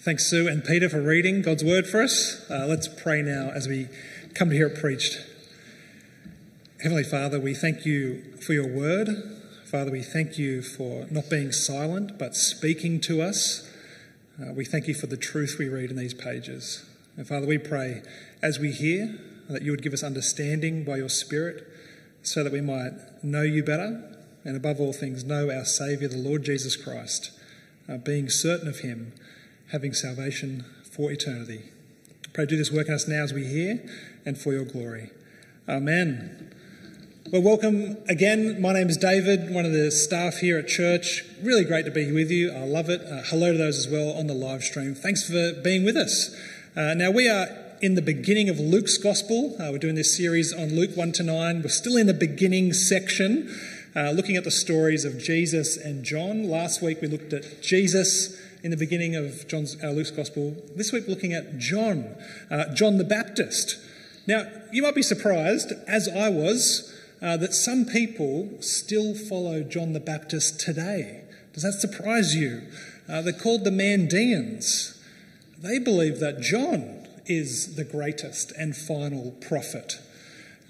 Thanks, Sue and Peter, for reading God's word for us. Uh, let's pray now as we come to hear it preached. Heavenly Father, we thank you for your word. Father, we thank you for not being silent but speaking to us. Uh, we thank you for the truth we read in these pages. And Father, we pray as we hear that you would give us understanding by your Spirit so that we might know you better and above all things know our Saviour, the Lord Jesus Christ, uh, being certain of him having salvation for eternity. Pray, do this work in us now as we hear and for your glory. Amen. Well, welcome again. My name is David, one of the staff here at church. Really great to be with you. I love it. Uh, hello to those as well on the live stream. Thanks for being with us. Uh, now, we are in the beginning of Luke's Gospel. Uh, we're doing this series on Luke 1 to 9. We're still in the beginning section, uh, looking at the stories of Jesus and John. Last week, we looked at Jesus in the beginning of John's, uh, Luke's Gospel. This week, looking at John, uh, John the Baptist. Now, you might be surprised, as I was, uh, that some people still follow John the Baptist today. Does that surprise you? Uh, they're called the Mandeans. They believe that John is the greatest and final prophet,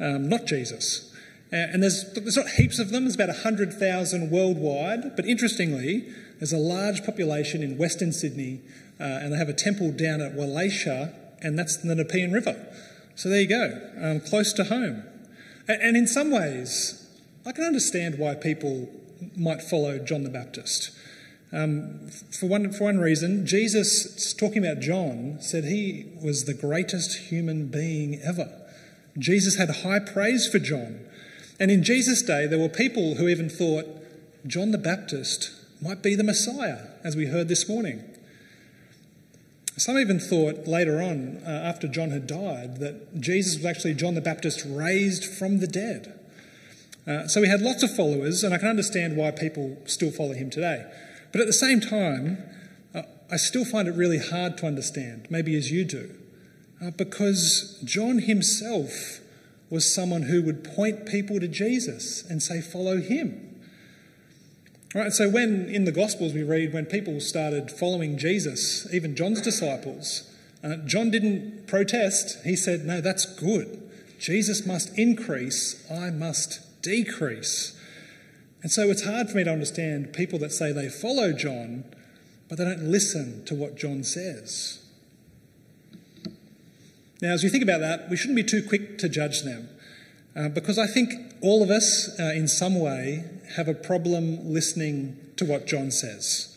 um, not Jesus. Uh, and there's, there's not heaps of them, there's about 100,000 worldwide, but interestingly, there's a large population in Western Sydney, uh, and they have a temple down at Wallacia, and that's the Nepean River. So there you go, um, close to home. And, and in some ways, I can understand why people might follow John the Baptist. Um, for, one, for one reason, Jesus, talking about John, said he was the greatest human being ever. Jesus had high praise for John. And in Jesus' day, there were people who even thought John the Baptist might be the Messiah, as we heard this morning. Some even thought later on, uh, after John had died, that Jesus was actually John the Baptist raised from the dead. Uh, so he had lots of followers, and I can understand why people still follow him today. But at the same time, uh, I still find it really hard to understand, maybe as you do, uh, because John himself was someone who would point people to Jesus and say, Follow him. Right, so when in the Gospels we read when people started following Jesus, even John's disciples, uh, John didn't protest. He said, No, that's good. Jesus must increase, I must decrease. And so it's hard for me to understand people that say they follow John, but they don't listen to what John says. Now, as we think about that, we shouldn't be too quick to judge them. Uh, because I think all of us, uh, in some way, have a problem listening to what John says.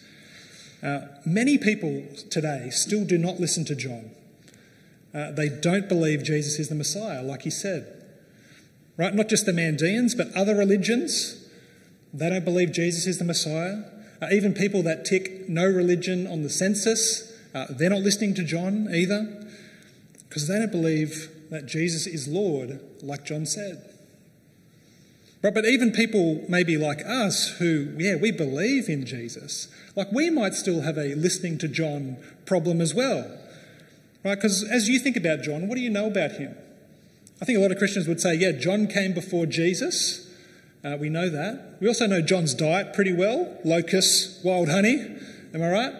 Uh, many people today still do not listen to John. Uh, they don't believe Jesus is the Messiah, like he said. Right? Not just the Mandeans, but other religions. They don't believe Jesus is the Messiah. Uh, even people that tick no religion on the census, uh, they're not listening to John either, because they don't believe that Jesus is Lord, like John said. Right, but even people maybe like us who, yeah, we believe in Jesus, like we might still have a listening to John problem as well. Right? Because as you think about John, what do you know about him? I think a lot of Christians would say, yeah, John came before Jesus. Uh, we know that. We also know John's diet pretty well locusts, wild honey. Am I right?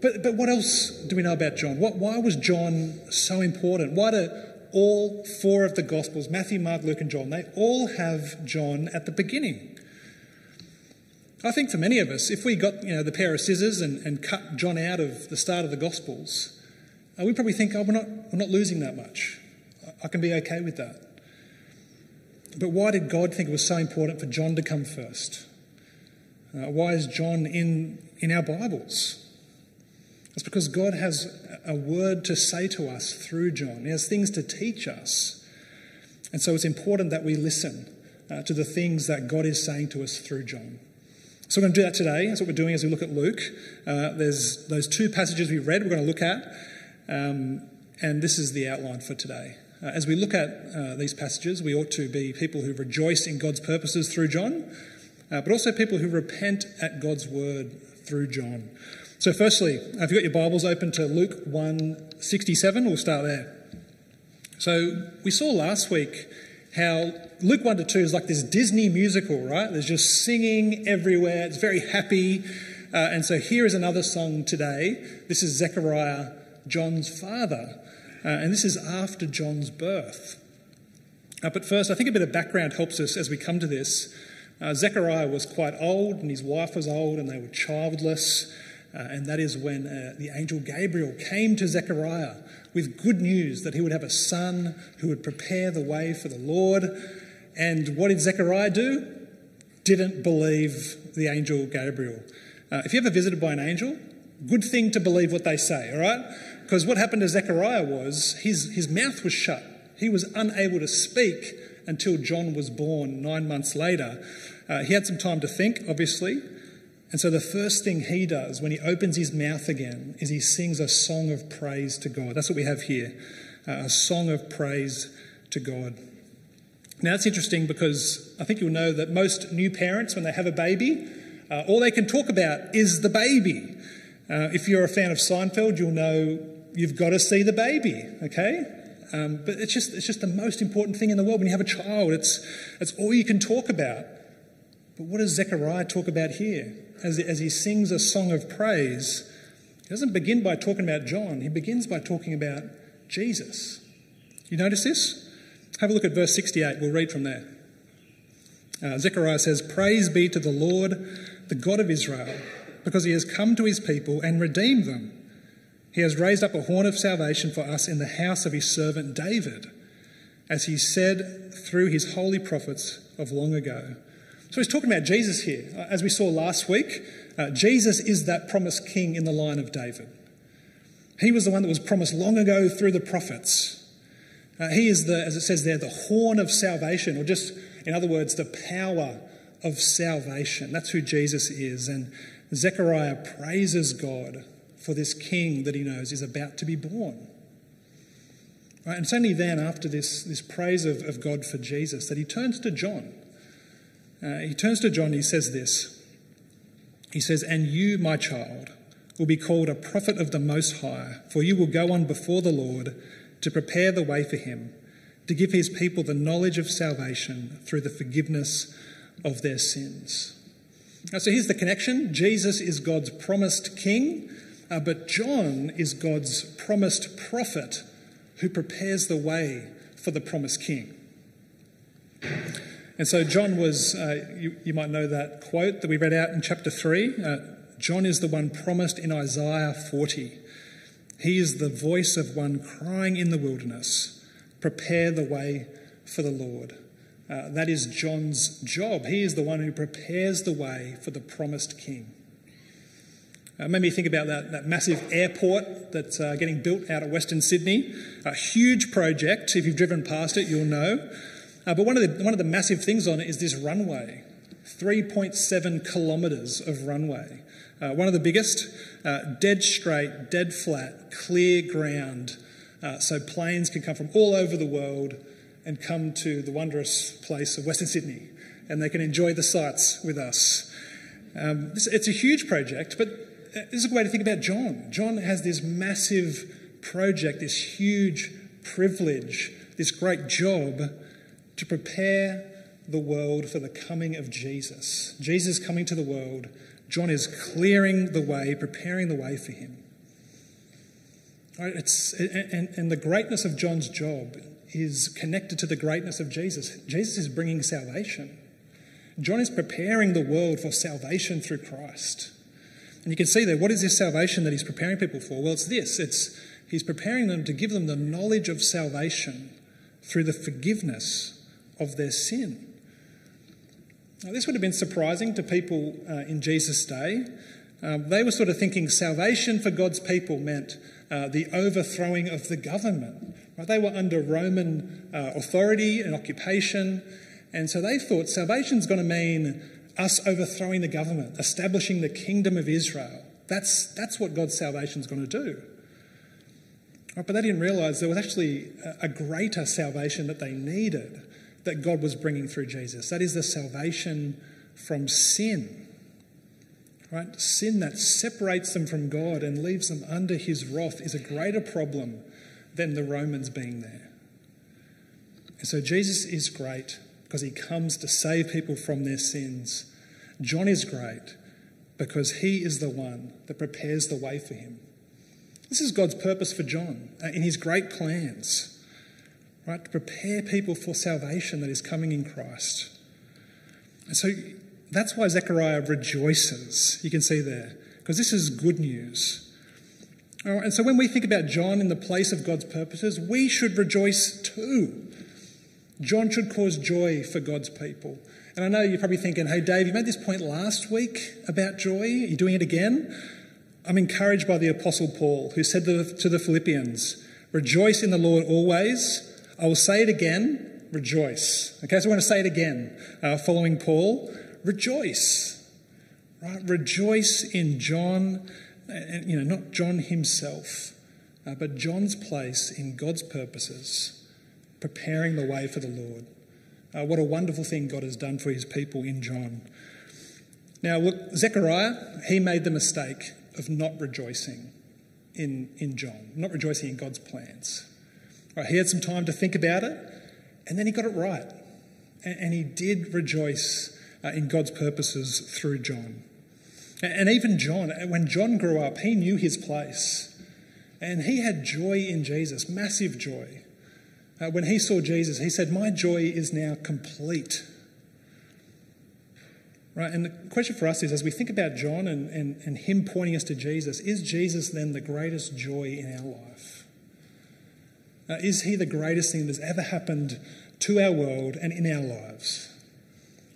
But, but what else do we know about John? What, why was John so important? Why do all four of the Gospels Matthew, Mark, Luke, and John they all have John at the beginning. I think for many of us, if we got you know, the pair of scissors and, and cut John out of the start of the Gospels, uh, we probably think, oh, we're not, we're not losing that much. I can be okay with that. But why did God think it was so important for John to come first? Uh, why is John in, in our Bibles? It's because God has a word to say to us through John. He has things to teach us. And so it's important that we listen uh, to the things that God is saying to us through John. So we're going to do that today. That's what we're doing as we look at Luke. Uh, there's those two passages we read we're going to look at. Um, and this is the outline for today. Uh, as we look at uh, these passages, we ought to be people who rejoice in God's purposes through John, uh, but also people who repent at God's word through John. So, firstly, have you got your Bibles open to Luke 167? We'll start there. So, we saw last week how Luke 1 to 2 is like this Disney musical, right? There's just singing everywhere, it's very happy. Uh, and so here is another song today. This is Zechariah, John's father. Uh, and this is after John's birth. Uh, but first, I think a bit of background helps us as we come to this. Uh, Zechariah was quite old, and his wife was old, and they were childless. Uh, and that is when uh, the angel Gabriel came to Zechariah with good news that he would have a son who would prepare the way for the Lord. And what did Zechariah do? Didn't believe the angel Gabriel. Uh, if you're ever visited by an angel, good thing to believe what they say, all right? Because what happened to Zechariah was his, his mouth was shut. He was unable to speak until John was born nine months later. Uh, he had some time to think, obviously, and so the first thing he does when he opens his mouth again is he sings a song of praise to God. That's what we have here uh, a song of praise to God. Now, it's interesting because I think you'll know that most new parents, when they have a baby, uh, all they can talk about is the baby. Uh, if you're a fan of Seinfeld, you'll know you've got to see the baby, okay? Um, but it's just, it's just the most important thing in the world. When you have a child, it's, it's all you can talk about. But what does Zechariah talk about here? as, as he sings a song of praise, he doesn't begin by talking about John, he begins by talking about Jesus. You notice this? Have a look at verse 68. We'll read from there. Uh, Zechariah says, Praise be to the Lord, the God of Israel, because he has come to his people and redeemed them. He has raised up a horn of salvation for us in the house of his servant David, as he said through his holy prophets of long ago. So he's talking about Jesus here. Uh, as we saw last week, uh, Jesus is that promised king in the line of David. He was the one that was promised long ago through the prophets. Uh, he is the, as it says there, the horn of salvation, or just, in other words, the power of salvation. That's who Jesus is. And Zechariah praises God for this king that he knows is about to be born. Right? And it's only then, after this, this praise of, of God for Jesus, that he turns to John uh, he turns to John, he says this. He says, And you, my child, will be called a prophet of the Most High, for you will go on before the Lord to prepare the way for him, to give his people the knowledge of salvation through the forgiveness of their sins. Now, so here's the connection Jesus is God's promised king, uh, but John is God's promised prophet who prepares the way for the promised king. And so John was, uh, you, you, might know that quote that we read out in chapter 3. Uh, John is the one promised in Isaiah 40. He is the voice of one crying in the wilderness, prepare the way for the Lord. Uh, that is John's job. He is the one who prepares the way for the promised king. Uh, made me think about that, that massive airport that's uh, getting built out of Western Sydney. A huge project. If you've driven past it, you'll know. Uh, but one of, the, one of the massive things on it is this runway 3.7 kilometres of runway. Uh, one of the biggest, uh, dead straight, dead flat, clear ground. Uh, so planes can come from all over the world and come to the wondrous place of Western Sydney and they can enjoy the sights with us. Um, this, it's a huge project, but uh, this is a way to think about John. John has this massive project, this huge privilege, this great job to prepare the world for the coming of Jesus. Jesus coming to the world, John is clearing the way, preparing the way for him. Right, it's, and, and the greatness of John's job is connected to the greatness of Jesus. Jesus is bringing salvation. John is preparing the world for salvation through Christ. And you can see there, what is this salvation that he's preparing people for? Well, it's this it's he's preparing them to give them the knowledge of salvation through the forgiveness of their sin. Now, this would have been surprising to people uh, in Jesus' day. Um, they were sort of thinking salvation for God's people meant uh, the overthrowing of the government. Right? They were under Roman uh, authority and occupation, and so they thought salvation is going to mean us overthrowing the government, establishing the kingdom of Israel. That's, that's what God's salvation is going to do. Right? But they didn't realize there was actually a greater salvation that they needed that God was bringing through Jesus. That is the salvation from sin. Right? Sin that separates them from God and leaves them under his wrath is a greater problem than the Romans being there. And so Jesus is great because he comes to save people from their sins. John is great because he is the one that prepares the way for him. This is God's purpose for John uh, in his great plans, right? To prepare people for salvation that is coming in Christ. And so that's why Zechariah rejoices, you can see there, because this is good news. and so when we think about John in the place of God's purposes, we should rejoice too. John should cause joy for God's people. And I know you're probably thinking, hey, Dave, you made this point last week about joy. Are you doing it again? I'm encouraged by the Apostle Paul, who said to the Philippians, Rejoice in the Lord always. I will say it again, rejoice. Okay, so I want to say it again, uh, following Paul. Rejoice. Right? Rejoice in John, and, you know, not John himself, uh, but John's place in God's purposes, preparing the way for the Lord. Uh, what a wonderful thing God has done for his people in John. Now, look, Zechariah, he made the mistake of not rejoicing in, in John, not rejoicing in God's plans. He had some time to think about it, and then he got it right. And, he did rejoice uh, in God's purposes through John. And, even John, when John grew up, he knew his place. And he had joy in Jesus, massive joy. Uh, when he saw Jesus, he said, My joy is now complete. Right? And the question for us is as we think about John and, and, and him pointing us to Jesus, is Jesus then the greatest joy in our life? Uh, is he the greatest thing that's ever happened to our world and in our lives?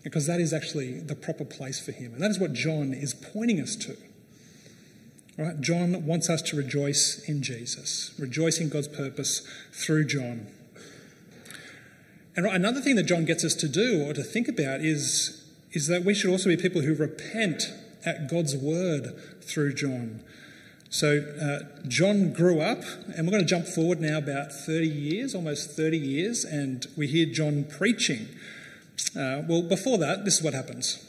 Because that is actually the proper place for him. And that is what John is pointing us to. Right? John wants us to rejoice in Jesus, rejoice in God's purpose through John. And another thing that John gets us to do or to think about is, is that we should also be people who repent at God's word through John. So, uh, John grew up, and we're going to jump forward now about 30 years, almost 30 years, and we hear John preaching. Uh, well, before that, this is what happens.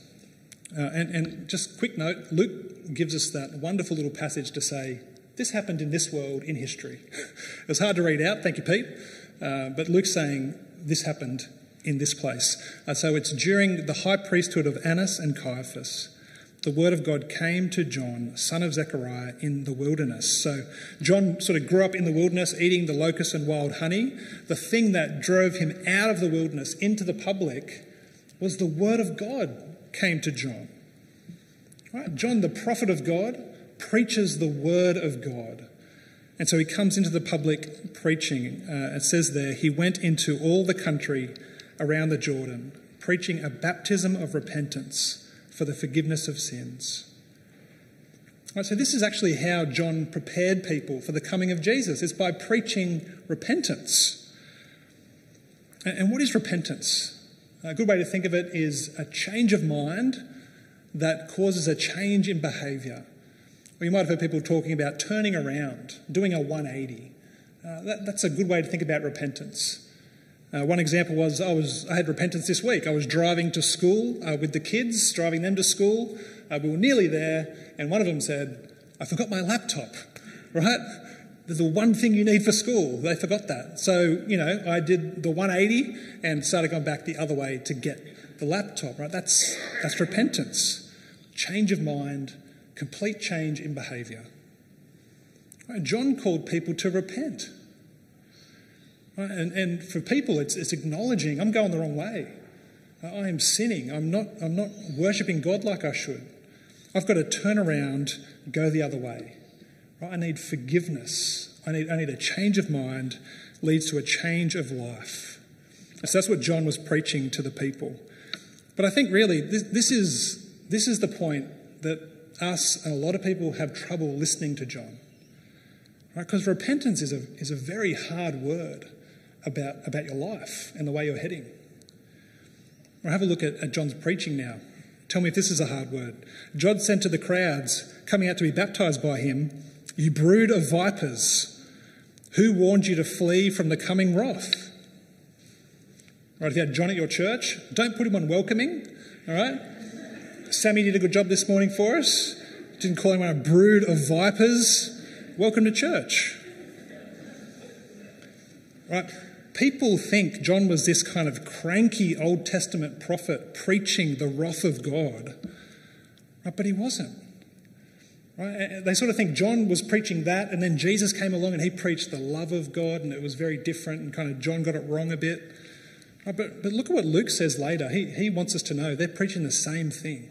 Uh, and, and just quick note Luke gives us that wonderful little passage to say, This happened in this world in history. it was hard to read out, thank you, Pete. Uh, but Luke's saying, This happened in this place. Uh, so it's during the high priesthood of Annas and Caiaphas the word of God came to John, son of Zechariah, in the wilderness. So John sort of grew up in the wilderness, eating the locusts and wild honey. The thing that drove him out of the wilderness into the public was the word of God came to John. Right? John, the prophet of God, preaches the word of God. And so he comes into the public preaching. Uh, it says there, he went into all the country around the Jordan, preaching a baptism of repentance for the forgiveness of sins. Right, so, this is actually how John prepared people for the coming of Jesus. It's by preaching repentance. And what is repentance? A good way to think of it is a change of mind that causes a change in behaviour. Or you might have heard people talking about turning around, doing a 180. Uh, that, that's a good way to think about repentance. Uh, one example was I was I had repentance this week. I was driving to school uh, with the kids, driving them to school. Uh, we were nearly there, and one of them said, "I forgot my laptop." Right? The one thing you need for school. They forgot that. So you know, I did the 180 and started going back the other way to get the laptop. Right? That's that's repentance, change of mind, complete change in behaviour. Right? John called people to repent. And, and for people, it's, it's acknowledging I'm going the wrong way. I am sinning. I'm not, I'm not worshipping God like I should. I've got to turn around, go the other way. Right? I need forgiveness. I need, I need a change of mind, leads to a change of life. So that's what John was preaching to the people. But I think really this, this, is, this is the point that us and a lot of people have trouble listening to John. Right? Because repentance is a, is a very hard word about, about your life and the way you're heading. Or have a look at, at John's preaching now. Tell me if this is a hard word. John said to the crowds coming out to be baptized by him, You brood of vipers, who warned you to flee from the coming wrath? Right, if you had John at your church, don't put him on welcoming, all right? Sammy did a good job this morning for us. Didn't call him a brood of vipers. Welcome to church. Right? People think John was this kind of cranky Old Testament prophet preaching the wrath of God. Right? But he wasn't. Right? They sort of think John was preaching that, and then Jesus came along and he preached the love of God, and it was very different, and kind of John got it wrong a bit. Right? But, but look at what Luke says later. He, he wants us to know they're preaching the same thing.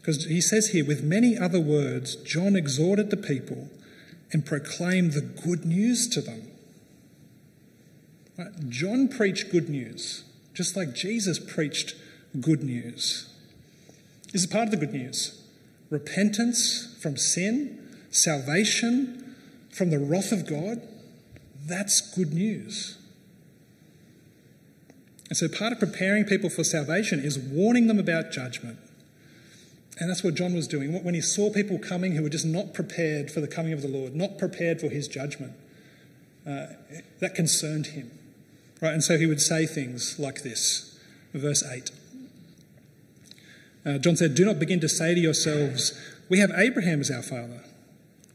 Because he says here, with many other words, John exhorted the people and proclaimed the good news to them. John preached good news, just like Jesus preached good news. This is part of the good news repentance from sin, salvation from the wrath of God. That's good news. And so, part of preparing people for salvation is warning them about judgment. And that's what John was doing. When he saw people coming who were just not prepared for the coming of the Lord, not prepared for his judgment, uh, that concerned him. Right? And so he would say things like this, verse 8. Uh, John said, Do not begin to say to yourselves, We have Abraham as our father.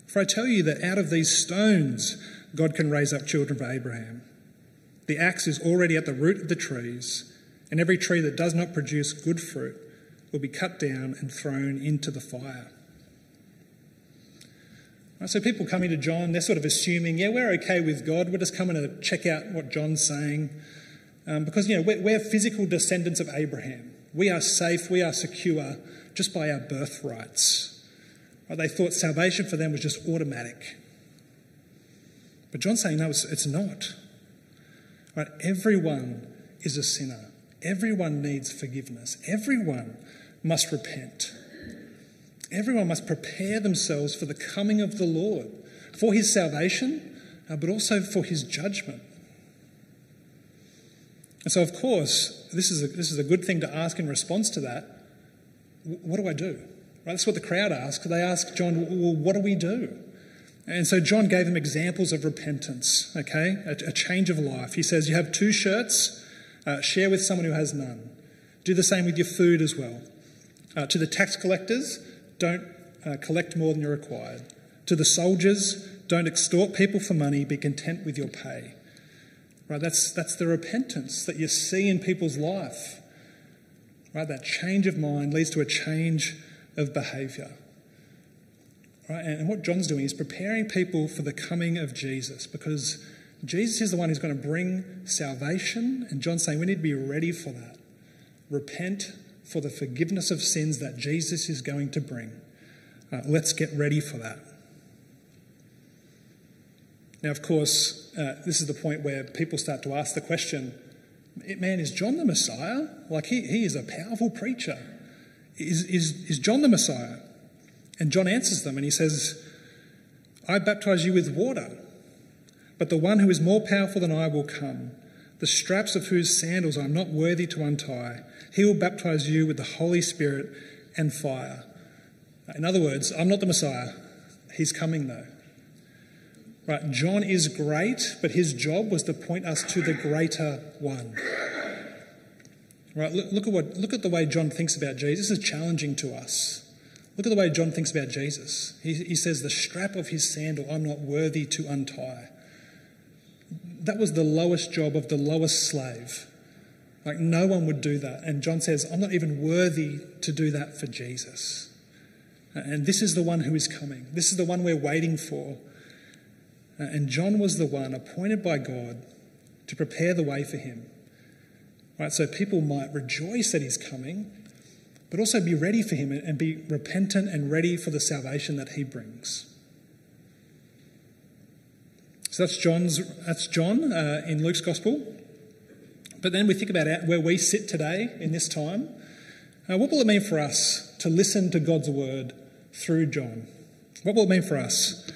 For I tell you that out of these stones God can raise up children for Abraham. The axe is already at the root of the trees, and every tree that does not produce good fruit will be cut down and thrown into the fire. So people coming to John, they're sort of assuming, yeah, we're okay with God. We're just coming to check out what John's saying. Um, because, you know, we're, we're physical descendants of Abraham. We are safe, we are secure just by our birthrights. Right, they thought salvation for them was just automatic. But John's saying, no, it's, it's not. Right, everyone is a sinner. Everyone needs forgiveness. Everyone must repent. Everyone must prepare themselves for the coming of the Lord, for his salvation, uh, but also for his judgment. And so, of course, this is, a, this is a good thing to ask in response to that. What do I do? Right? That's what the crowd asked. They asked John, well, what do we do? And so John gave them examples of repentance, okay? A, a change of life. He says, You have two shirts, uh, share with someone who has none. Do the same with your food as well. Uh, to the tax collectors, don't uh, collect more than you're required. To the soldiers, don't extort people for money, be content with your pay. Right, that's, that's the repentance that you see in people's life. Right, that change of mind leads to a change of behaviour. Right, and what John's doing is preparing people for the coming of Jesus because Jesus is the one who's going to bring salvation, and John's saying we need to be ready for that. Repent for the forgiveness of sins that Jesus is going to bring. Uh, let's get ready for that. Now, of course, uh, this is the point where people start to ask the question man, is John the Messiah? Like, he, he is a powerful preacher. Is, is, is John the Messiah? And John answers them and he says, I baptize you with water, but the one who is more powerful than I will come, the straps of whose sandals I'm not worthy to untie. He will baptize you with the Holy Spirit and fire. In other words, I'm not the Messiah. He's coming though. Right, John is great, but his job was to point us to the greater one. Right, look, look, at what look at the way John thinks about Jesus. This is challenging to us. Look at the way John thinks about Jesus. He, he says, The strap of his sandal I'm not worthy to untie. That was the lowest job of the lowest slave. Like, no one would do that. And John says, I'm not even worthy to do that for Jesus. And this is the one who is coming. This is the one we're waiting for. And John was the one appointed by God to prepare the way for him. Right, so people might rejoice that he's coming, but also be ready for him and be repentant and ready for the salvation that he brings. So that's John's. That's John uh, in Luke's gospel. But then we think about where we sit today in this time. Uh, what will it mean for us to listen to God's word through John? What will it mean for us?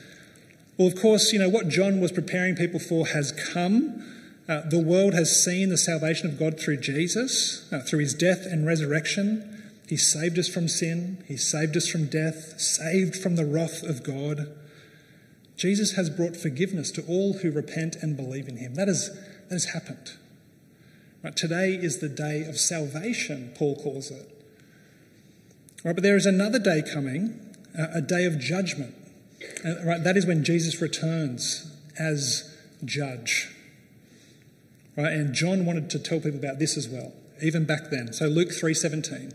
Well, of course, you know, what John was preparing people for has come. Uh, the world has seen the salvation of God through Jesus, uh, through his death and resurrection. He saved us from sin, he saved us from death, saved from the wrath of God. Jesus has brought forgiveness to all who repent and believe in him. That, is, that has happened. Right, today is the day of salvation, Paul calls it. Right, but there is another day coming, uh, a day of judgment. Uh, right, that is when Jesus returns as judge. Right, and John wanted to tell people about this as well, even back then. So Luke 3:17.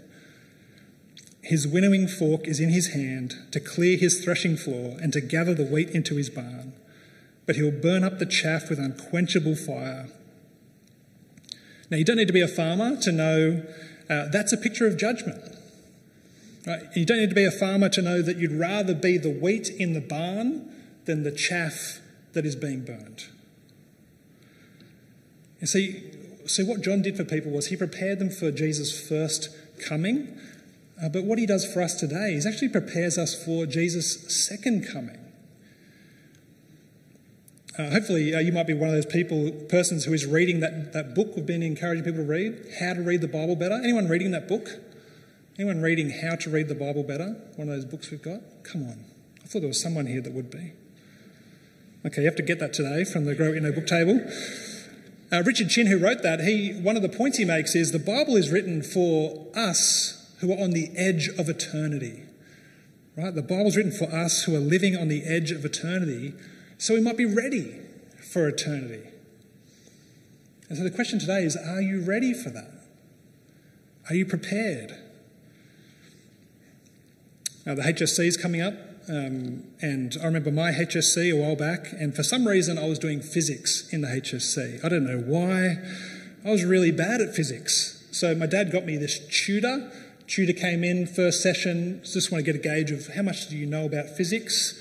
His winnowing fork is in his hand to clear his threshing floor and to gather the wheat into his barn. But he'll burn up the chaff with unquenchable fire. Now, you don't need to be a farmer to know uh, that's a picture of judgment. Right? You don't need to be a farmer to know that you'd rather be the wheat in the barn than the chaff that is being burned. You see, see, what John did for people was he prepared them for Jesus' first coming. Uh, but what he does for us today is actually prepares us for Jesus' second coming. Uh, hopefully, uh, you might be one of those people, persons who is reading that, that book we've been encouraging people to read, How to Read the Bible Better. Anyone reading that book? Anyone reading How to Read the Bible Better? One of those books we've got? Come on. I thought there was someone here that would be. Okay, you have to get that today from the Grow Inno book table. Uh, Richard Chin, who wrote that, he one of the points he makes is the Bible is written for us who are on the edge of eternity. Right? The Bible's written for us who are living on the edge of eternity so we might be ready for eternity. And so the question today is are you ready for that? Are you prepared? Now, the HSC is coming up, um, and I remember my HSC a while back, and for some reason I was doing physics in the HSC. I don't know why. I was really bad at physics. So my dad got me this tutor. Tutor came in first session, just want to get a gauge of how much do you know about physics.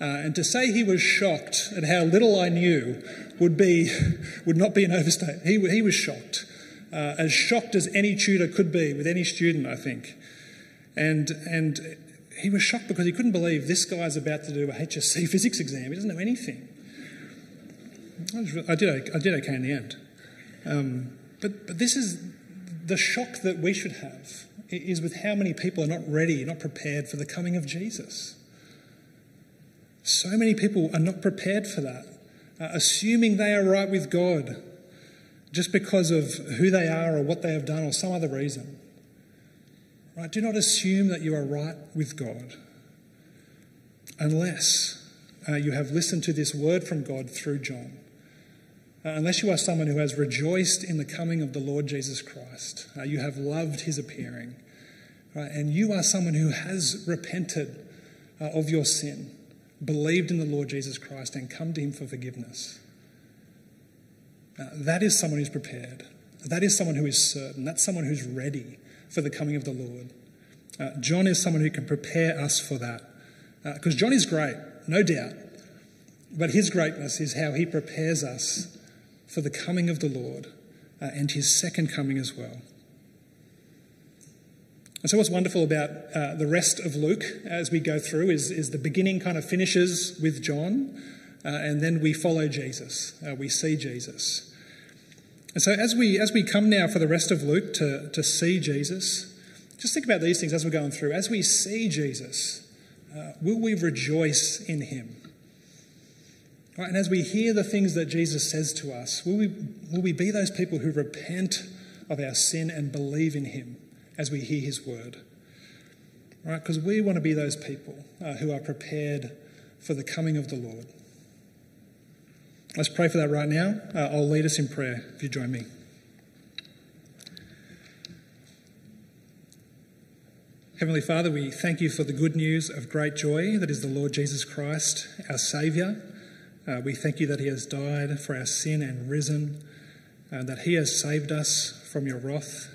Uh, and to say he was shocked at how little I knew would, be, would not be an overstatement. He, he was shocked, uh, as shocked as any tutor could be with any student, I think. And, and he was shocked because he couldn't believe this guy's about to do a HSC physics exam. He doesn't know anything. I, did, I did okay in the end. Um, but, but this is the shock that we should have is with how many people are not ready, not prepared for the coming of Jesus. So many people are not prepared for that, uh, assuming they are right with God just because of who they are or what they have done or some other reason. Right? Do not assume that you are right with God unless uh, you have listened to this word from God through John. Uh, unless you are someone who has rejoiced in the coming of the Lord Jesus Christ, uh, you have loved his appearing, right? and you are someone who has repented uh, of your sin believed in the Lord Jesus Christ and come to him for forgiveness. Now, that is someone who's prepared. That is someone who is certain. That's someone who's ready for the coming of the Lord. Uh, John is someone who can prepare us for that. Because uh, John is great, no doubt. But his greatness is how he prepares us for the coming of the Lord uh, and his second coming as well. And so, what's wonderful about uh, the rest of Luke as we go through is, is the beginning kind of finishes with John, uh, and then we follow Jesus. Uh, we see Jesus. And so, as we, as we come now for the rest of Luke to, to see Jesus, just think about these things as we're going through. As we see Jesus, uh, will we rejoice in him? Right, and as we hear the things that Jesus says to us, will we, will we be those people who repent of our sin and believe in him? as we hear his word. Right? Because we want to be those people uh, who are prepared for the coming of the Lord. Let's pray for that right now. Uh, I'll lead us in prayer if you join me. Heavenly Father, we thank you for the good news of great joy that is the Lord Jesus Christ, our Saviour. Uh, we thank you that He has died for our sin and risen, and that He has saved us from your wrath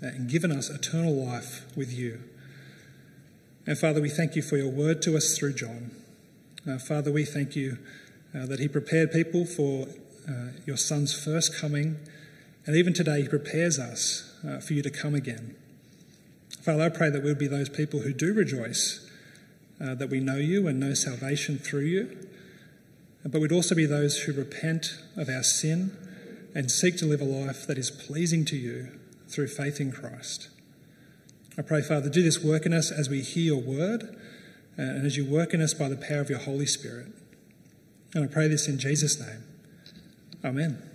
and given us eternal life with you. And Father, we thank you for your word to us through John. Uh, Father, we thank you uh, that he prepared people for uh, your son's first coming, and even today he prepares us uh, for you to come again. Father, I pray that we'll be those people who do rejoice, uh, that we know you and know salvation through you, but we'd also be those who repent of our sin and seek to live a life that is pleasing to you through faith in Christ. I pray, Father, do this work in us as we hear your word uh, and as you work in us by the power of your Holy Spirit. And I pray this in Jesus' name. Amen.